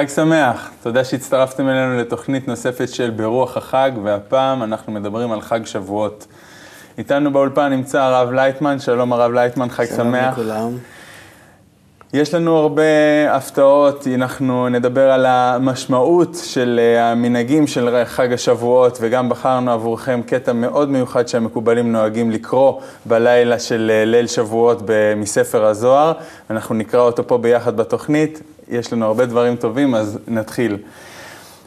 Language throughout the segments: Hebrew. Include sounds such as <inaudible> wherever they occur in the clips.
חג שמח, תודה שהצטרפתם אלינו לתוכנית נוספת של ברוח החג, והפעם אנחנו מדברים על חג שבועות. איתנו באולפן נמצא הרב לייטמן, שלום הרב לייטמן, חג שלום שמח. שלום לכולם. יש לנו הרבה הפתעות, אנחנו נדבר על המשמעות של אה, המנהגים של חג השבועות, וגם בחרנו עבורכם קטע מאוד מיוחד שהמקובלים נוהגים לקרוא בלילה של אה, ליל שבועות מספר הזוהר. אנחנו נקרא אותו פה ביחד בתוכנית, יש לנו הרבה דברים טובים, אז נתחיל.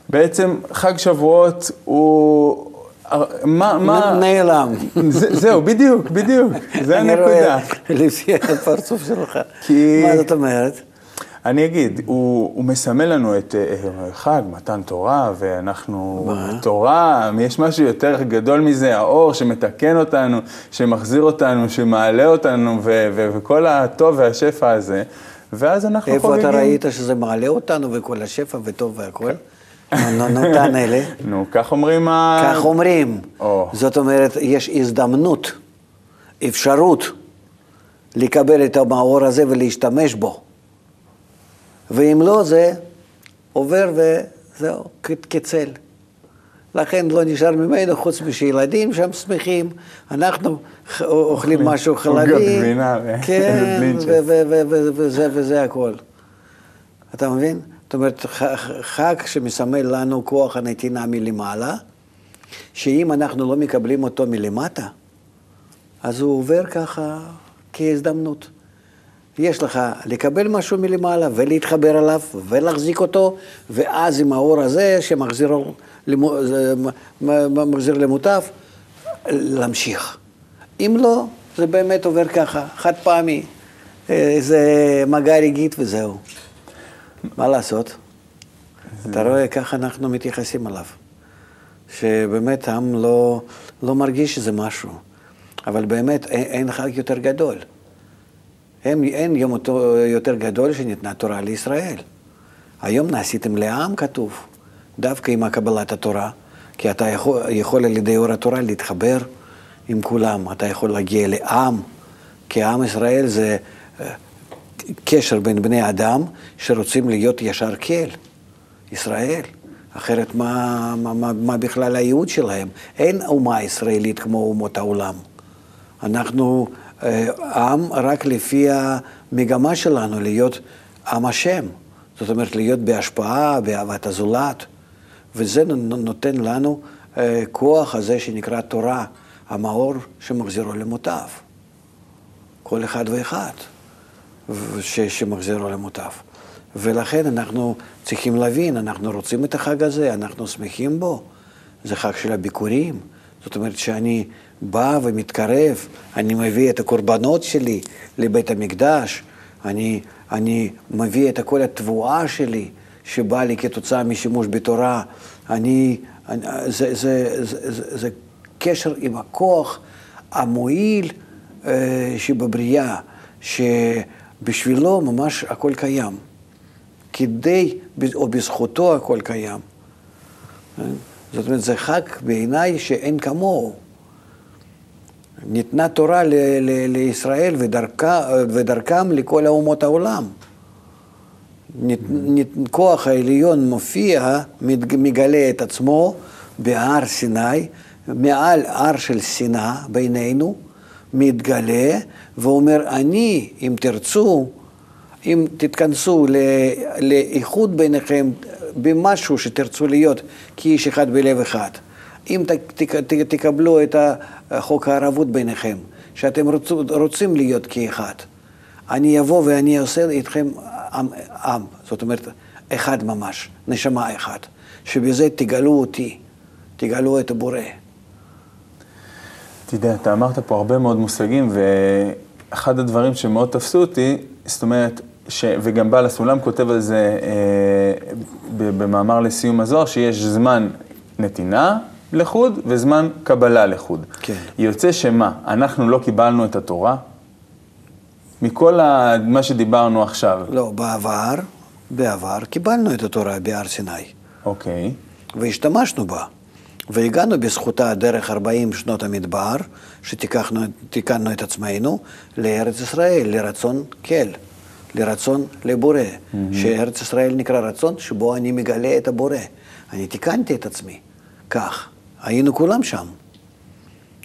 בעצם חג שבועות הוא... מה, מה... נעלם. זה, זהו, בדיוק, בדיוק, זה אני הנקודה. רואה לפי הפרצוף שלך. כי- מה זאת אומרת? אני אגיד, הוא, הוא מסמל לנו את אה, חג, מתן תורה, ואנחנו, מה? תורה, יש משהו יותר גדול מזה, האור שמתקן אותנו, שמחזיר אותנו, שמעלה אותנו, ו, ו, וכל הטוב והשפע הזה, ואז אנחנו איפה חוגגים. אתה ראית שזה מעלה אותנו וכל השפע וטוב והכל? נו, נו, נו, תענה לי. <laughs> נו, כך אומרים ה... כך אומרים. או. זאת אומרת, יש הזדמנות, אפשרות, לקבל את המאור הזה ולהשתמש בו. ואם לא, זה עובר וזהו, כצל. לכן לא נשאר ממנו חוץ משילדים שם שמחים, אנחנו אוכלים משהו חלבי, כן, <laughs> וזה הכל. אתה מבין? זאת אומרת, חג שמסמל לנו כוח הנתינה מלמעלה, שאם אנחנו לא מקבלים אותו מלמטה, אז הוא עובר ככה כהזדמנות. יש לך לקבל משהו מלמעלה ולהתחבר אליו ולהחזיק אותו, ואז עם האור הזה שמחזיר מ- מחזיר למוטף, להמשיך. אם לא, זה באמת עובר ככה, חד פעמי, איזה מגע רגעית וזהו. מה לעשות? אתה רואה, ככה אנחנו מתייחסים אליו. שבאמת העם לא, לא מרגיש שזה משהו, אבל באמת אין, אין חג יותר גדול. אין, אין יום אותו יותר גדול שניתנה תורה לישראל. היום נעשיתם לעם, כתוב, דווקא עם קבלת התורה, כי אתה יכול, יכול על ידי אור התורה להתחבר עם כולם, אתה יכול להגיע לעם, כי עם ישראל זה אה, קשר בין בני אדם שרוצים להיות ישר קל, ישראל. אחרת מה, מה, מה, מה בכלל הייעוד שלהם? אין אומה ישראלית כמו אומות העולם. אנחנו אה, עם רק לפי המגמה שלנו להיות עם השם. זאת אומרת, להיות בהשפעה, באהבת הזולת. וזה נו- נותן לנו אה, כוח הזה שנקרא תורה, המאור שמחזירו למוטב. כל אחד ואחד ש- שמחזירו למוטב. ולכן אנחנו צריכים להבין, אנחנו רוצים את החג הזה, אנחנו שמחים בו. זה חג של הביקורים. זאת אומרת שאני בא ומתקרב, אני מביא את הקורבנות שלי לבית המקדש, אני, אני מביא את כל התבואה שלי שבאה לי כתוצאה משימוש בתורה. אני, אני, זה, זה, זה, זה, זה קשר עם הכוח המועיל אה, שבבריאה, שבשבילו ממש הכל קיים. כדי, או בזכותו הכל קיים. אה? זאת אומרת, זה חג בעיניי שאין כמוהו. ניתנה תורה ל- ל- לישראל ודרכה, ודרכם לכל אומות העולם. כוח העליון מופיע, מגלה את עצמו בהר סיני, מעל הר של שנאה בינינו, מתגלה ואומר, אני, אם תרצו, אם תתכנסו לאיחוד ביניכם במשהו שתרצו להיות כאיש אחד בלב אחד, אם תקבלו את חוק הערבות ביניכם, שאתם רוצים להיות כאחד, אני אבוא ואני אעשה איתכם עם, עם, זאת אומרת, אחד ממש, נשמה אחת, שבזה תגלו אותי, תגלו את הבורא. תדע, אתה אמרת פה הרבה מאוד מושגים, ואחד הדברים שמאוד תפסו אותי, זאת אומרת, ש... וגם בעל הסולם כותב על זה אה, במאמר לסיום הזוהר, שיש זמן נתינה לחוד וזמן קבלה לחוד. כן. יוצא שמה, אנחנו לא קיבלנו את התורה? מכל ה... מה שדיברנו עכשיו, לא, בעבר, בעבר קיבלנו את התורה בהר סיני, אוקיי, והשתמשנו בה. והגענו בזכותה דרך 40 שנות המדבר, שתיקנו את עצמנו לארץ ישראל, לרצון כל, לרצון לבורא, mm-hmm. שארץ ישראל נקרא רצון שבו אני מגלה את הבורא. אני תיקנתי את עצמי, כך. היינו כולם שם.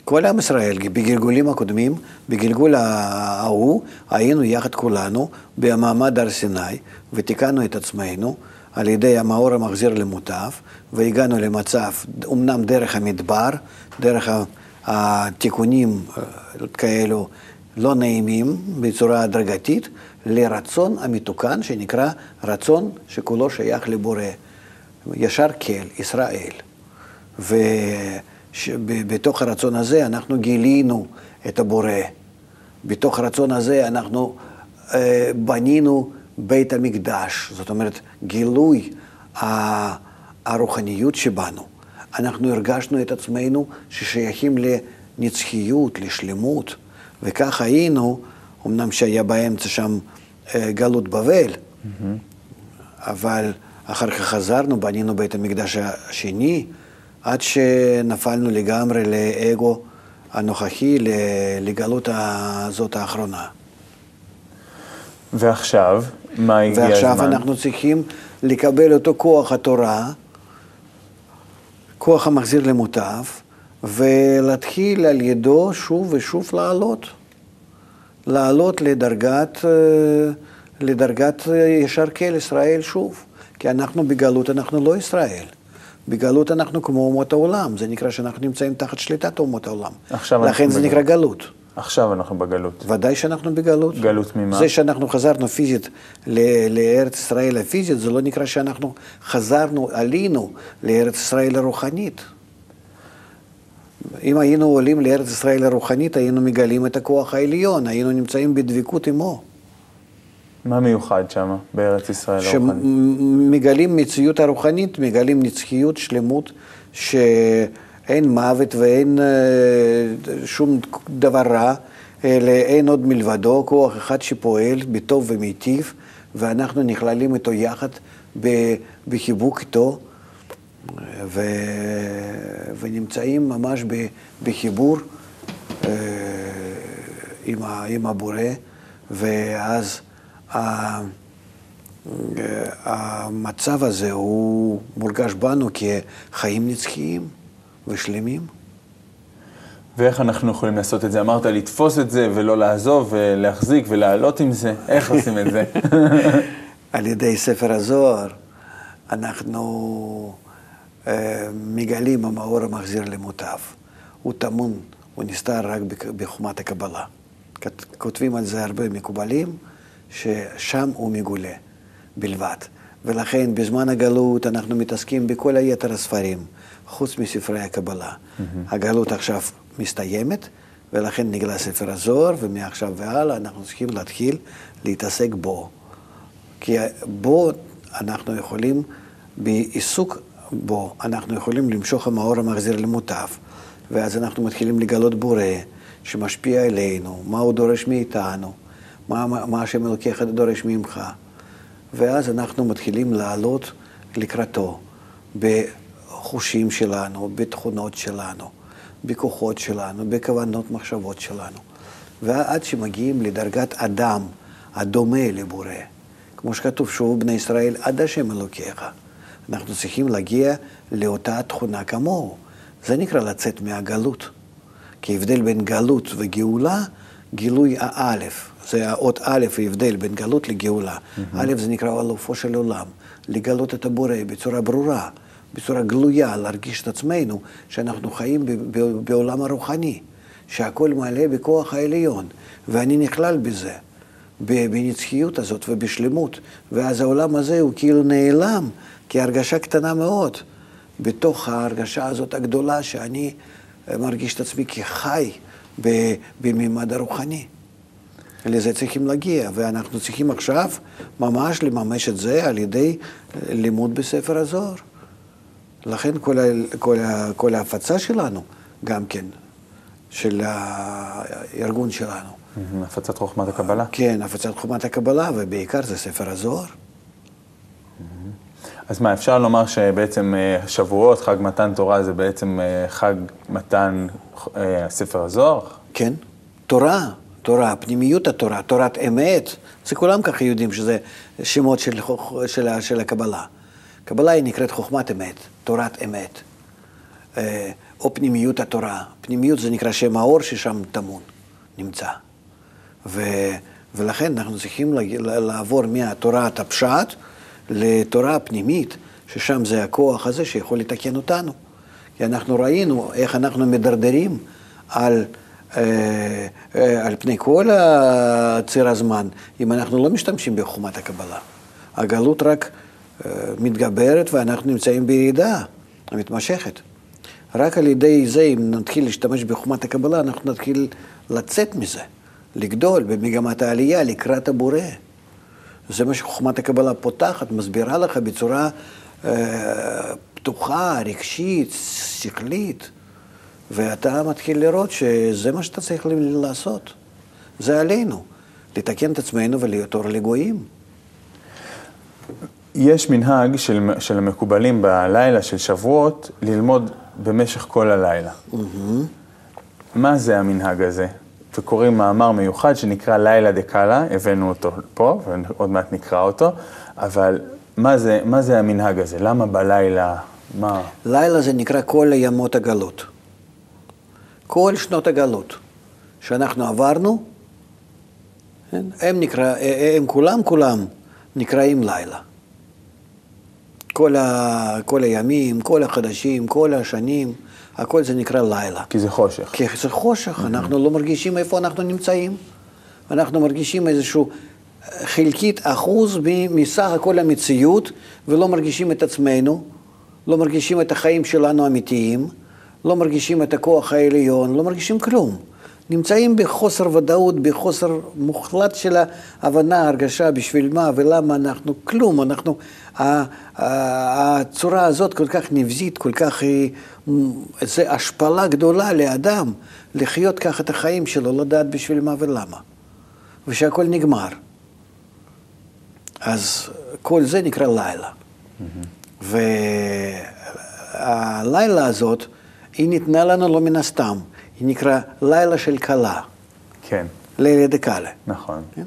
כל עם ישראל, בגלגולים הקודמים, בגלגול ההוא, היינו יחד כולנו במעמד הר סיני, ותיקנו את עצמנו על ידי המאור המחזיר למוטב, והגענו למצב, אמנם דרך המדבר, דרך התיקונים אה, כאלו לא נעימים, בצורה הדרגתית, לרצון המתוקן שנקרא רצון שכולו שייך לבורא. ישר כל, ישראל. ובתוך הרצון הזה אנחנו גילינו את הבורא. בתוך הרצון הזה אנחנו אה, בנינו בית המקדש, זאת אומרת, גילוי הרוחניות שבנו. אנחנו הרגשנו את עצמנו ששייכים לנצחיות, לשלמות, וכך היינו, אמנם שהיה באמצע שם אה, גלות בבל, mm-hmm. אבל אחר כך חזרנו, בנינו בית המקדש השני, עד שנפלנו לגמרי לאגו הנוכחי, לגלות הזאת האחרונה. ועכשיו, מה הגיע הזמן? ועכשיו אנחנו צריכים לקבל אותו כוח התורה, כוח המחזיר למוטב, ולהתחיל על ידו שוב ושוב לעלות. לעלות לדרגת, אה, לדרגת ישר כל ישראל שוב. כי אנחנו בגלות, אנחנו לא ישראל. בגלות אנחנו כמו אומות העולם, זה נקרא שאנחנו נמצאים תחת שליטת אומות העולם. לכן זה בגלות. נקרא גלות. עכשיו אנחנו בגלות. ודאי שאנחנו בגלות. גלות ממה? זה שאנחנו חזרנו פיזית לארץ ישראל הפיזית, זה לא נקרא שאנחנו חזרנו, עלינו לארץ ישראל הרוחנית. אם היינו עולים לארץ ישראל הרוחנית, היינו מגלים את הכוח העליון, היינו נמצאים בדבקות עמו. מה מיוחד שם, בארץ ישראל הרוחנית? שמגלים מציאות הרוחנית, מגלים נצחיות, שלמות, שאין מוות ואין אה, שום דבר רע, אלא אין עוד מלבדו, כוח אחד שפועל בטוב ומיטיב, ואנחנו נכללים איתו יחד בחיבוק איתו, ו... ונמצאים ממש בחיבור אה, עם, עם הבורא, ואז המצב הזה הוא מורגש בנו כחיים נצחיים ושלמים. ואיך אנחנו יכולים לעשות את זה? אמרת לתפוס את זה ולא לעזוב ולהחזיק ולעלות עם זה, איך <laughs> עושים את זה? על ידי ספר הזוהר אנחנו uh, מגלים המאור המחזיר למוטב. הוא טמון, הוא נסתר רק בחומת הקבלה. כותבים על זה הרבה מקובלים. ששם הוא מגולה בלבד. ולכן בזמן הגלות אנחנו מתעסקים בכל היתר הספרים, חוץ מספרי הקבלה. Mm-hmm. הגלות עכשיו מסתיימת, ולכן נגלה ספר הזוהר, ומעכשיו והלאה אנחנו צריכים להתחיל להתעסק בו. כי בו אנחנו יכולים, בעיסוק בו, אנחנו יכולים למשוך המאור המחזיר למוטב, ואז אנחנו מתחילים לגלות בורא שמשפיע עלינו, מה הוא דורש מאיתנו. מה, מה השם אלוקיך דורש ממך. ואז אנחנו מתחילים לעלות לקראתו בחושים שלנו, בתכונות שלנו, בכוחות שלנו, בכוונות מחשבות שלנו. ועד שמגיעים לדרגת אדם הדומה לבורא, כמו שכתוב, שובו בני ישראל עד השם אלוקיך. אנחנו צריכים להגיע לאותה תכונה כמוהו. זה נקרא לצאת מהגלות. כי הבדל בין גלות וגאולה, גילוי האלף, זה האות א', ההבדל בין גלות לגאולה. א', זה נקרא אלופו של עולם, לגלות את הבורא בצורה ברורה, בצורה גלויה, להרגיש את עצמנו שאנחנו חיים בעולם הרוחני, שהכל מלא בכוח העליון, ואני נכלל בזה, בנצחיות הזאת ובשלמות, ואז העולם הזה הוא כאילו נעלם כהרגשה קטנה מאוד, בתוך ההרגשה הזאת הגדולה שאני מרגיש את עצמי כחי בממד הרוחני. לזה צריכים להגיע, ואנחנו צריכים עכשיו ממש לממש את זה על ידי לימוד בספר הזוהר. לכן כל, ה, כל, ה, כל ההפצה שלנו, גם כן, של הארגון שלנו. הפצת חוכמת הקבלה. כן, הפצת חוכמת הקבלה, ובעיקר זה ספר הזוהר. אז מה, אפשר לומר שבעצם אה, שבועות, חג מתן תורה, זה בעצם אה, חג מתן אה, ספר הזוהר? כן, תורה. תורה, פנימיות התורה, תורת אמת, זה כולם ככה יודעים שזה שמות של, של, של הקבלה. קבלה היא נקראת חוכמת אמת, תורת אמת, אה, או פנימיות התורה. פנימיות זה נקרא שם האור ששם טמון, נמצא. ו, ולכן אנחנו צריכים לעבור מהתורת הפשט לתורה הפנימית, ששם זה הכוח הזה שיכול לתקן אותנו. כי אנחנו ראינו איך אנחנו מדרדרים על, על פני כל ציר הזמן, אם אנחנו לא משתמשים בחומת הקבלה. הגלות רק אה, מתגברת ואנחנו נמצאים בירידה המתמשכת. רק על ידי זה, אם נתחיל להשתמש בחומת הקבלה, אנחנו נתחיל לצאת מזה, לגדול במגמת העלייה לקראת הבורא. זה מה שחוכמת הקבלה פותחת, מסבירה לך בצורה אה, פתוחה, רגשית, שכלית, ואתה מתחיל לראות שזה מה שאתה צריך לעשות. זה עלינו, לתקן את עצמנו ולהיות אור לגויים. יש מנהג של, של המקובלים בלילה של שבועות ללמוד במשך כל הלילה. Mm-hmm. מה זה המנהג הזה? וקוראים מאמר מיוחד שנקרא לילה דקאלה, הבאנו אותו פה, ועוד מעט נקרא אותו, אבל מה זה, מה זה המנהג הזה? למה בלילה? מה? לילה זה נקרא כל ימות הגלות. כל שנות הגלות שאנחנו עברנו, כן? הם, נקרא, הם כולם כולם נקראים לילה. כל, ה, כל הימים, כל החדשים, כל השנים, הכל זה נקרא לילה. כי זה חושך. כי זה חושך, mm-hmm. אנחנו לא מרגישים איפה אנחנו נמצאים. אנחנו מרגישים איזשהו חלקית אחוז מסך הכל המציאות, ולא מרגישים את עצמנו, לא מרגישים את החיים שלנו האמיתיים, לא מרגישים את הכוח העליון, לא מרגישים כלום. נמצאים בחוסר ודאות, בחוסר מוחלט של ההבנה, הרגשה, בשביל מה ולמה אנחנו, כלום, אנחנו, הצורה הזאת כל כך נבזית, כל כך, זו השפלה גדולה לאדם, לחיות ככה את החיים שלו, לדעת בשביל מה ולמה. ושהכול נגמר. אז כל זה נקרא לילה. Mm-hmm. והלילה הזאת, היא ניתנה לנו לא מן הסתם. היא נקרא לילה של כלה. כן. לילה דקאלה. נכון. כן?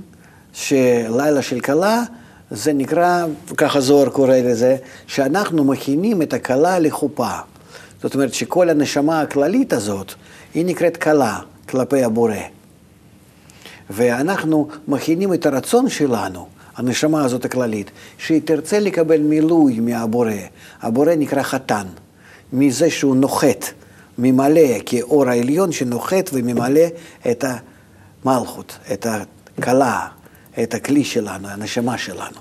שלילה של כלה, זה נקרא, ככה זוהר קורא לזה, שאנחנו מכינים את הכלה לחופה. זאת אומרת שכל הנשמה הכללית הזאת, היא נקראת כלה כלפי הבורא. ואנחנו מכינים את הרצון שלנו, הנשמה הזאת הכללית, שהיא תרצה לקבל מילוי מהבורא. הבורא נקרא חתן, מזה שהוא נוחת. ממלא כאור העליון שנוחת וממלא את המלכות, את הכלה, את הכלי שלנו, הנשמה שלנו.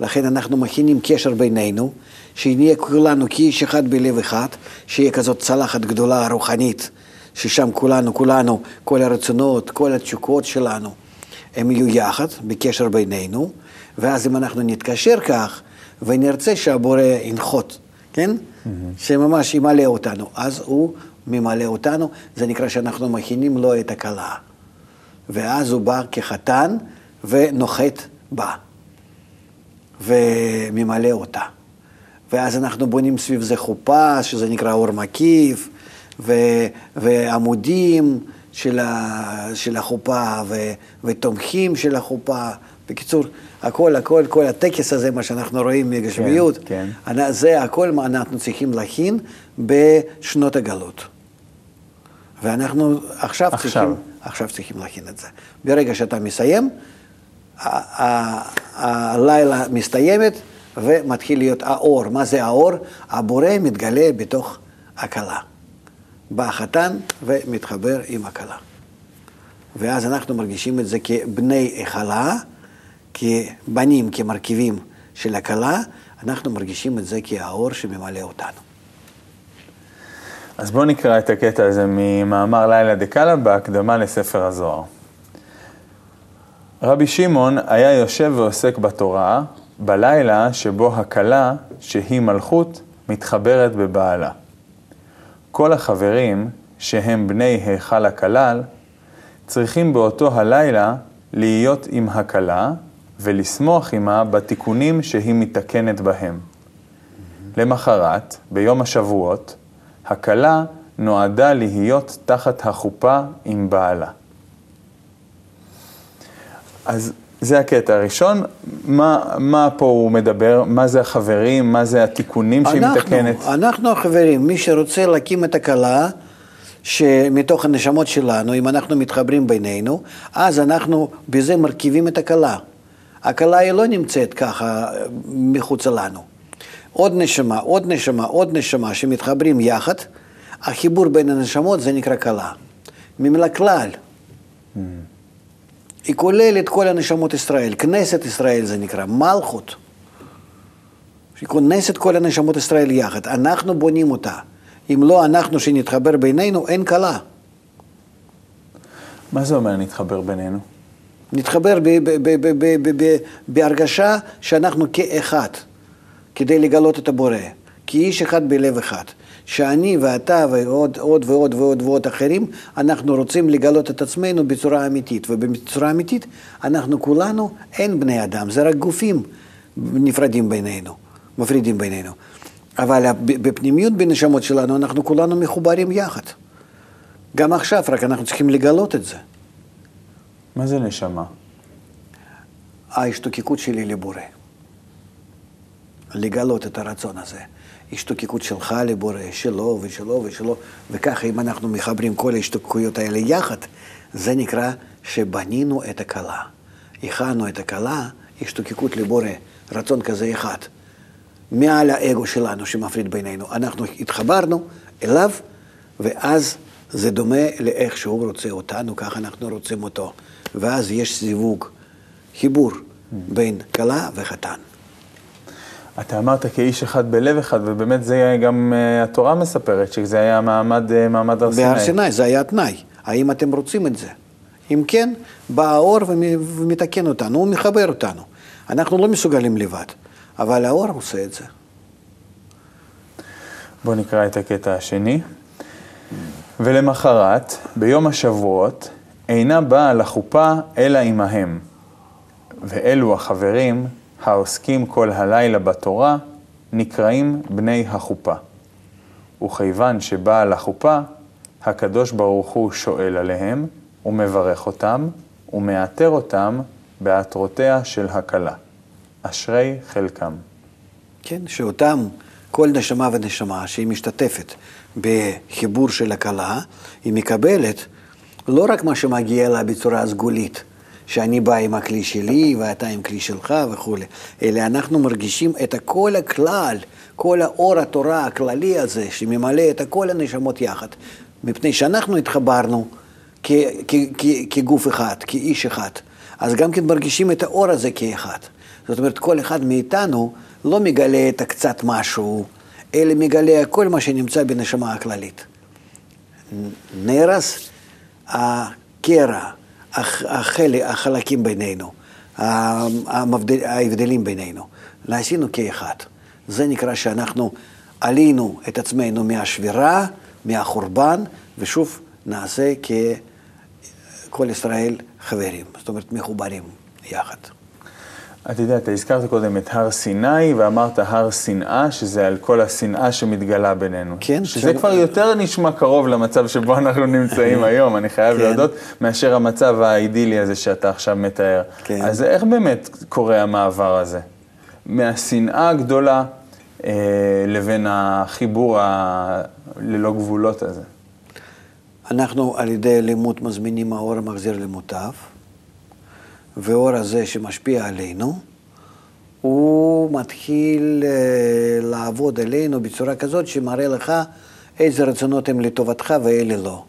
לכן אנחנו מכינים קשר בינינו, שנהיה כולנו כאיש אחד בלב אחד, שיהיה כזאת צלחת גדולה רוחנית, ששם כולנו, כולנו, כל הרצונות, כל התשוקות שלנו, הם יהיו יחד, בקשר בינינו, ואז אם אנחנו נתקשר כך, ונרצה שהבורא ינחות כן? שממש ימלא אותנו. אז הוא ממלא אותנו, זה נקרא שאנחנו מכינים לו את הכלה. ואז הוא בא כחתן ונוחת בה, וממלא אותה. ואז אנחנו בונים סביב זה חופה, שזה נקרא אור מקיף, ו, ועמודים של, ה, של החופה, ו, ותומכים של החופה. בקיצור, הכל, הכל, כל הטקס הזה, מה שאנחנו רואים מגשמיות, כן, כן. זה הכל מה אנחנו צריכים להכין בשנות הגלות. ואנחנו עכשיו, עכשיו. צריכים, עכשיו צריכים להכין את זה. ברגע שאתה מסיים, הלילה מסתיימת ומתחיל להיות האור. מה זה האור? הבורא מתגלה בתוך הכלה. בא החתן ומתחבר עם הכלה. ואז אנחנו מרגישים את זה כבני היכלה. כבנים, כמרכיבים של הכלה, אנחנו מרגישים את זה כהאור שממלא אותנו. אז בואו נקרא את הקטע הזה ממאמר לילה דקאלה בהקדמה לספר הזוהר. רבי שמעון היה יושב ועוסק בתורה בלילה שבו הכלה, שהיא מלכות, מתחברת בבעלה. כל החברים, שהם בני היכל הכלל, צריכים באותו הלילה להיות עם הכלה ולשמוח עמה בתיקונים שהיא מתקנת בהם. למחרת, ביום השבועות, הכלה נועדה להיות תחת החופה עם בעלה. אז זה הקטע הראשון. מה, מה פה הוא מדבר? מה זה החברים? מה זה התיקונים שהיא אנחנו, מתקנת? אנחנו החברים, מי שרוצה להקים את הכלה, שמתוך הנשמות שלנו, אם אנחנו מתחברים בינינו, אז אנחנו בזה מרכיבים את הכלה. הכלה היא לא נמצאת ככה מחוצה לנו. עוד נשמה, עוד נשמה, עוד נשמה שמתחברים יחד, החיבור בין הנשמות זה נקרא כלה. ממילה כלל. היא כוללת כל הנשמות ישראל, כנסת ישראל זה נקרא, מלכות. שהיא כונסת כל הנשמות ישראל יחד, אנחנו בונים אותה. אם לא אנחנו שנתחבר בינינו, אין כלה. מה זה אומר נתחבר בינינו? נתחבר בהרגשה שאנחנו כאחד, כדי לגלות את הבורא. כאיש אחד בלב אחד. שאני ואתה ועוד עוד ועוד ועוד ועוד אחרים, אנחנו רוצים לגלות את עצמנו בצורה אמיתית. ובצורה אמיתית, אנחנו כולנו, אין בני אדם, זה רק גופים נפרדים בינינו, מפרידים בינינו. אבל בפנימיות בנשמות שלנו, אנחנו כולנו מחוברים יחד. גם עכשיו, רק אנחנו צריכים לגלות את זה. מה זה נשמה? ההשתוקקות שלי לבורא. לגלות את הרצון הזה. השתוקקות שלך לבורא, שלו ושלו ושלו, וככה אם אנחנו מחברים כל ההשתוקקויות האלה יחד, זה נקרא שבנינו את הכלה. הכנו את הכלה, השתוקקות לבורא, רצון כזה אחד. מעל האגו שלנו שמפריד בינינו. אנחנו התחברנו אליו, ואז זה דומה לאיך שהוא רוצה אותנו, ככה אנחנו רוצים אותו. ואז יש זיווג, חיבור בין כלה וחתן. אתה אמרת כאיש אחד בלב אחד, ובאמת זה גם uh, התורה מספרת, שזה היה מעמד, uh, מעמד הר סיני. בהר סיני, זה היה התנאי. האם אתם רוצים את זה? אם כן, בא האור ומתקן אותנו, הוא מחבר אותנו. אנחנו לא מסוגלים לבד, אבל האור עושה את זה. בואו נקרא את הקטע השני. ולמחרת, ביום השבועות, אינה באה לחופה אלא עמהם. ואלו החברים העוסקים כל הלילה בתורה, נקראים בני החופה. וכיוון שבאה לחופה, הקדוש ברוך הוא שואל עליהם, ומברך אותם, ומאתר אותם בעטרותיה של הכלה. אשרי חלקם. כן, שאותם, כל נשמה ונשמה שהיא משתתפת בחיבור של הכלה, היא מקבלת לא רק מה שמגיע לה בצורה סגולית, שאני בא עם הכלי שלי ואתה עם כלי שלך וכולי, אלא אנחנו מרגישים את כל הכלל, כל האור התורה הכללי הזה שממלא את כל הנשמות יחד, מפני שאנחנו התחברנו כגוף אחד, כאיש אחד, אז גם כן מרגישים את האור הזה כאחד. זאת אומרת, כל אחד מאיתנו לא מגלה את הקצת משהו, אלא מגלה כל מה שנמצא בנשמה הכללית. נהרס הקרע, החלק, החלקים בינינו, המבדל, ההבדלים בינינו. נעשינו כאחד. זה נקרא שאנחנו עלינו את עצמנו מהשבירה, מהחורבן, ושוב נעשה ככל ישראל חברים, זאת אומרת מחוברים יחד. אתה יודע, אתה הזכרת קודם את הר סיני, ואמרת הר שנאה, שזה על כל השנאה שמתגלה בינינו. כן. שזה ש... כבר יותר נשמע קרוב למצב שבו <laughs> אנחנו נמצאים היום, אני חייב כן. להודות, מאשר המצב האידילי הזה שאתה עכשיו מתאר. כן. אז איך באמת קורה המעבר הזה? מהשנאה הגדולה אה, לבין החיבור ה... ללא גבולות הזה. אנחנו על ידי לימוד מזמינים האור המחזיר למוטב. והאור הזה שמשפיע עלינו, הוא מתחיל uh, לעבוד עלינו בצורה כזאת שמראה לך איזה רצונות הם לטובתך ואלה לא.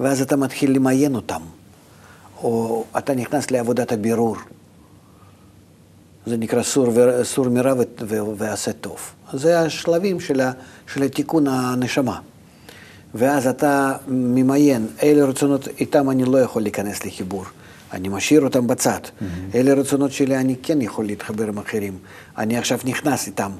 ואז אתה מתחיל למיין אותם, או אתה נכנס לעבודת הבירור. זה נקרא סור, ו... סור מרע ו... ו... ועשה טוב. זה השלבים של, ה... של התיקון הנשמה. ואז אתה ממיין, אלה רצונות, איתם אני לא יכול להיכנס לחיבור. אני משאיר אותם בצד. Mm-hmm. אלה רצונות שלי, אני כן יכול להתחבר עם אחרים. אני עכשיו נכנס איתם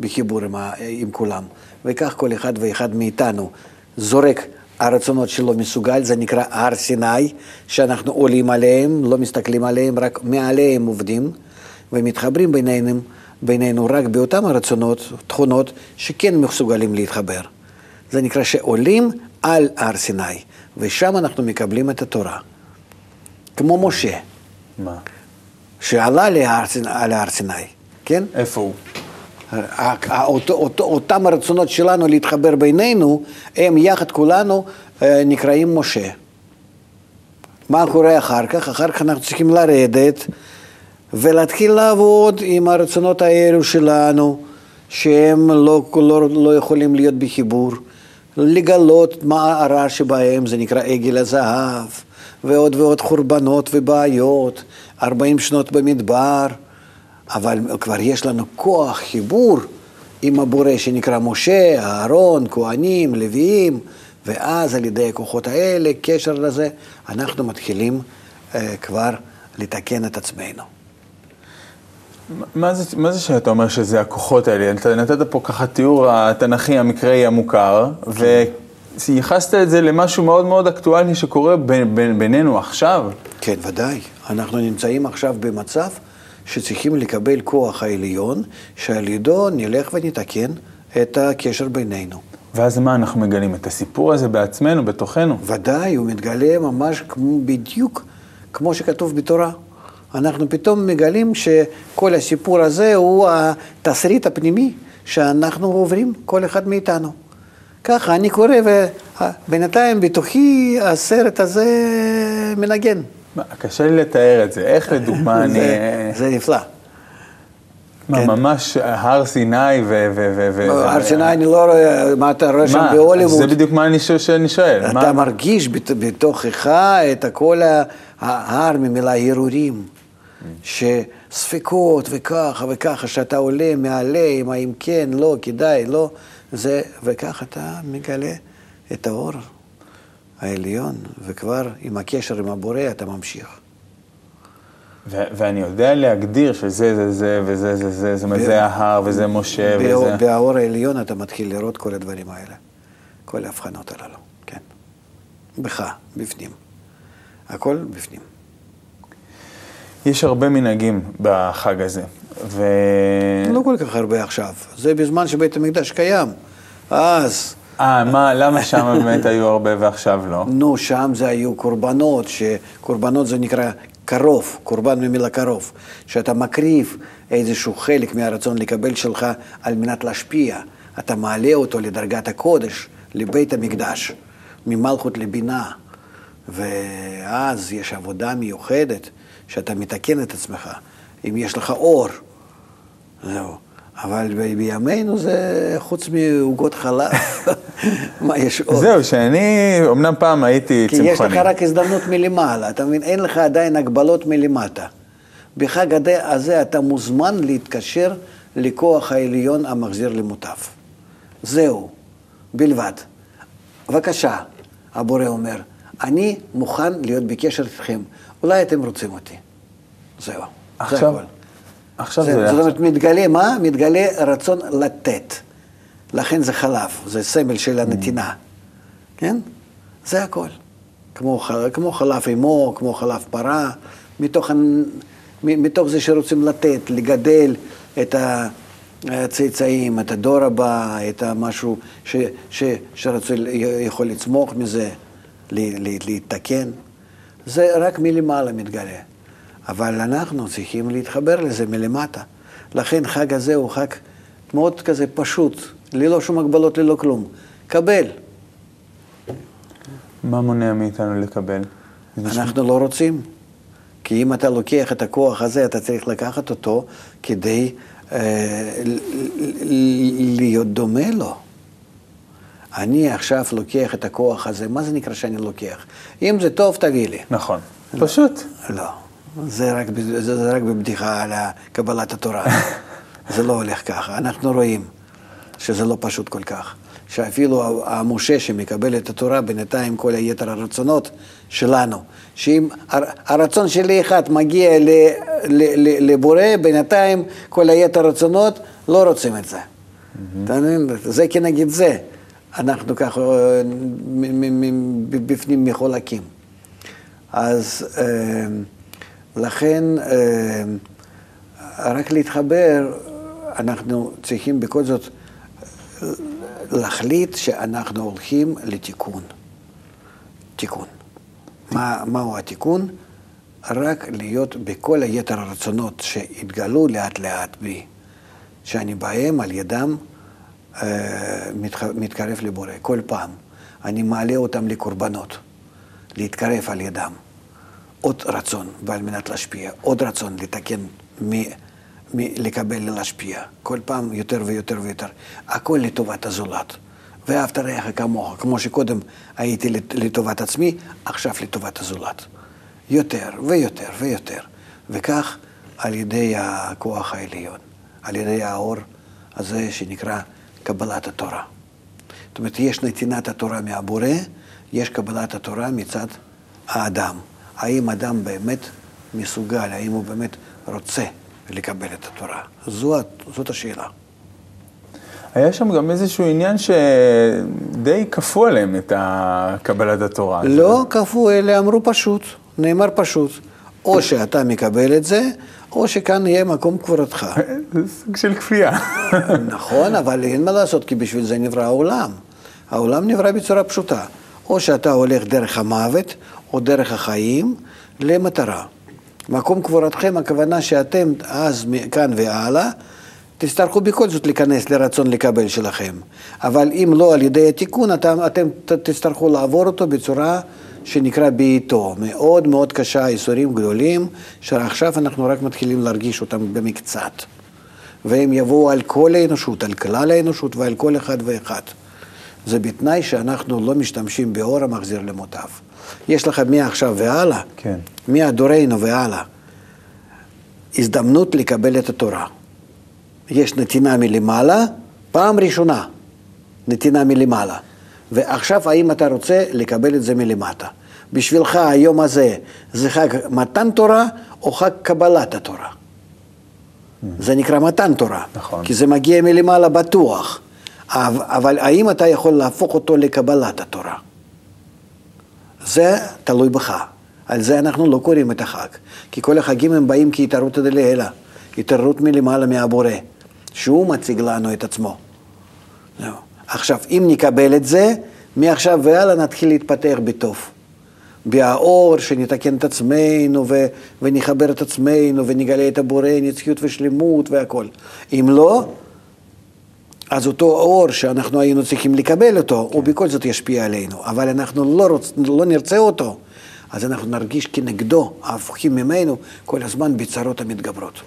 בחיבור עם, ה, עם כולם. וכך כל אחד ואחד מאיתנו זורק הרצונות שלו מסוגל, זה נקרא הר סיני, שאנחנו עולים עליהם, לא מסתכלים עליהם, רק מעליהם עובדים, ומתחברים בינינו, בינינו רק באותם הרצונות, תכונות, שכן מסוגלים להתחבר. זה נקרא שעולים על הר סיני, ושם אנחנו מקבלים את התורה. כמו משה. מה? שעלה להר סיני- כן? איפה הוא? ה- ה- אותו- אותו- אותם הרצונות שלנו להתחבר בינינו, הם יחד כולנו אה, נקראים משה. מה קורה אחר כך? אחר כך אנחנו צריכים לרדת ולהתחיל לעבוד עם הרצונות האלו שלנו, שהם לא, לא, לא יכולים להיות בחיבור, לגלות מה הרע שבהם, זה נקרא עגל הזהב, ועוד ועוד חורבנות ובעיות, 40 שנות במדבר, אבל כבר יש לנו כוח חיבור עם הבורא שנקרא משה, אהרון, כהנים, לוויים, ואז על ידי הכוחות האלה, קשר לזה, אנחנו מתחילים אה, כבר לתקן את עצמנו. מה זה, מה זה שאתה אומר שזה הכוחות האלה? אתה נתת פה ככה תיאור התנ"כי המקראי המוכר, וייחסת את זה למשהו מאוד מאוד אקטואלי שקורה בין, בין, בינינו עכשיו. כן, ודאי. אנחנו נמצאים עכשיו במצב שצריכים לקבל כוח העליון, שעל ידו נלך ונתקן את הקשר בינינו. ואז מה אנחנו מגלים? את הסיפור הזה בעצמנו, בתוכנו. ודאי, הוא מתגלה ממש כמו, בדיוק כמו שכתוב בתורה. אנחנו פתאום מגלים שכל הסיפור הזה הוא התסריט הפנימי שאנחנו עוברים, כל אחד מאיתנו. ככה אני קורא, ובינתיים בתוכי הסרט הזה מנגן. מה, קשה לי לתאר את זה. איך לדוגמה <laughs> אני... זה, נפלא. מה, כן. ממש הר סיני ו... ו, ו, ו הר סיני אני לא רואה, מה אתה רואה שם בהוליווד? זה בדיוק מה אני, ש- שאני שואל. אתה מה- מרגיש בת- בתוכך את כל ההר ממילה הרהורים, שספקות וככה וככה, שאתה עולה מעליהם, האם כן, לא, כדאי, לא, זה, וככה אתה מגלה את האור העליון, וכבר עם הקשר עם הבורא אתה ממשיך. ו- ואני יודע להגדיר שזה זה זה וזה זה זה, זאת אומרת, זה ההר וזה משה וזה... באור העליון אתה מתחיל לראות כל הדברים האלה, כל ההבחנות הללו, כן. בך, בפנים. הכל בפנים. יש הרבה מנהגים בחג הזה, ו... לא כל כך הרבה עכשיו. זה בזמן שבית המקדש קיים. אז, אה, מה, למה שם באמת היו הרבה ועכשיו לא? נו, שם זה היו קורבנות, שקורבנות זה נקרא קרוב, קורבן ממילה קרוב, שאתה מקריב איזשהו חלק מהרצון לקבל שלך על מנת להשפיע. אתה מעלה אותו לדרגת הקודש, לבית המקדש, ממלכות לבינה. ואז יש עבודה מיוחדת, שאתה מתקן את עצמך. אם יש לך אור, זהו. אבל בימינו זה חוץ מעוגות חלב, <laughs> מה יש עוד? זהו, שאני אמנם פעם הייתי כי צמחוני. יש לך רק הזדמנות מלמעלה, אתה מבין? אין לך עדיין הגבלות מלמטה. בחג הזה אתה מוזמן להתקשר לכוח העליון המחזיר למוטב. זהו, בלבד. בבקשה, הבורא אומר, אני מוכן להיות בקשר איתכם, אולי אתם רוצים אותי. זהו, זה עכשיו, הכל. עכשיו זה. זאת אומרת, מתגלה מה? מתגלה רצון לתת. לכן זה חלב, זה סמל של הנתינה. כן? זה הכל. כמו, כמו חלב אמו, כמו חלב פרה, מתוך, מתוך זה שרוצים לתת, לגדל את הצאצאים, את הדור הבא, את המשהו ש, ש, שרצו, יכול לצמוח מזה, ל- ל- להתקן. זה רק מלמעלה מתגלה. אבל אנחנו צריכים להתחבר לזה מלמטה. לכן חג הזה הוא חג מאוד כזה פשוט, ללא שום הגבלות, ללא כלום. קבל. מה מונע מאיתנו לקבל? אנחנו לא רוצים. כי אם אתה לוקח את הכוח הזה, אתה צריך לקחת אותו כדי אה, להיות דומה לו. אני עכשיו לוקח את הכוח הזה, מה זה נקרא שאני לוקח? אם זה טוב, תביא לי. נכון. פשוט. לא, זה רק, זה, רק בבדיחה על קבלת התורה. <laughs> זה לא הולך ככה. אנחנו רואים שזה לא פשוט כל כך. שאפילו המשה שמקבל את התורה, בינתיים כל היתר הרצונות שלנו, שאם הר- הרצון שלי אחד מגיע ל, ל, ל, לבורא, בינתיים כל היתר הרצונות לא רוצים את זה. מבין? זה כנגד זה. אנחנו ככה אה, בפנים מחולקים. אז אה, לכן אה, רק להתחבר, אנחנו צריכים בכל זאת אה, להחליט שאנחנו הולכים לתיקון. תיקון. מה, מהו התיקון? רק להיות בכל היתר הרצונות שהתגלו לאט לאט בי, שאני בהם על ידם אה, מתח... מתקרב לבורא, כל פעם. אני מעלה אותם לקורבנות, להתקרב על ידם. עוד רצון, ועל מנת להשפיע, עוד רצון לתקן, מ... לקבל ולהשפיע. כל פעם יותר ויותר ויותר. הכל לטובת הזולת. ואהבת רעך כמוך, כמו שקודם הייתי לטובת עצמי, עכשיו לטובת הזולת. יותר ויותר ויותר. וכך על ידי הכוח העליון, על ידי האור הזה שנקרא קבלת התורה. זאת אומרת, יש נתינת התורה מהבורא, יש קבלת התורה מצד האדם. האם אדם באמת מסוגל, האם הוא באמת רוצה לקבל את התורה? זאת, זאת השאלה. היה שם גם איזשהו עניין שדי כפו עליהם את קבלת התורה. לא כפו, אלה אמרו פשוט, נאמר פשוט. או שאתה מקבל את זה, או שכאן יהיה מקום קבורתך. <laughs> זה סוג של כפייה. <laughs> נכון, אבל אין מה לעשות, כי בשביל זה נברא העולם. העולם נברא בצורה פשוטה. או שאתה הולך דרך המוות, או דרך החיים, למטרה. מקום קבורתכם, הכוונה שאתם אז, מכאן והלאה, תצטרכו בכל זאת להיכנס לרצון לקבל שלכם. אבל אם לא על ידי התיקון, אתם, אתם תצטרכו לעבור אותו בצורה שנקרא בעיתו. מאוד מאוד קשה, ייסורים גדולים, שעכשיו אנחנו רק מתחילים להרגיש אותם במקצת. והם יבואו על כל האנושות, על כלל האנושות ועל כל אחד ואחד. זה בתנאי שאנחנו לא משתמשים באור המחזיר למוטב. יש לך מעכשיו והלאה, כן. מהדורנו והלאה, הזדמנות לקבל את התורה. יש נתינה מלמעלה, פעם ראשונה, נתינה מלמעלה. ועכשיו, האם אתה רוצה לקבל את זה מלמטה? בשבילך היום הזה זה חג מתן תורה או חג קבלת התורה? זה נקרא מתן תורה. נכון. כי זה מגיע מלמעלה בטוח. אבל האם אתה יכול להפוך אותו לקבלת התורה? זה תלוי בך. על זה אנחנו לא קוראים את החג. כי כל החגים הם באים כהתערותא דלעילא, התעררות מלמעלה מהבורא, שהוא מציג לנו את עצמו. לא. עכשיו, אם נקבל את זה, מעכשיו והלאה נתחיל להתפתח בטוב. באור, שנתקן את עצמנו ו- ונחבר את עצמנו ונגלה את הבורא, נצחיות ושלמות והכול. אם לא, אז אותו אור שאנחנו היינו צריכים לקבל אותו, כן. הוא בכל זאת ישפיע עלינו, אבל אנחנו לא, רוצ, לא נרצה אותו, אז אנחנו נרגיש כנגדו, ההפוכים ממנו, כל הזמן בצרות המתגברות.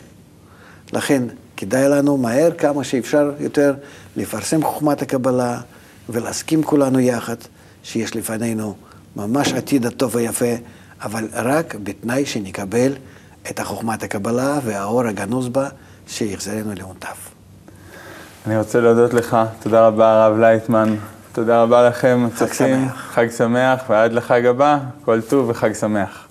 לכן כדאי לנו מהר כמה שאפשר יותר לפרסם חוכמת הקבלה ולהסכים כולנו יחד שיש לפנינו ממש עתיד הטוב ויפה, אבל רק בתנאי שנקבל את החוכמת הקבלה והאור הגנוז בה שיחזרנו למוטב. אני רוצה להודות לך, תודה רבה הרב לייטמן, תודה רבה לכם, שמח. חג שמח, ועד לחג הבא, כל טוב וחג שמח.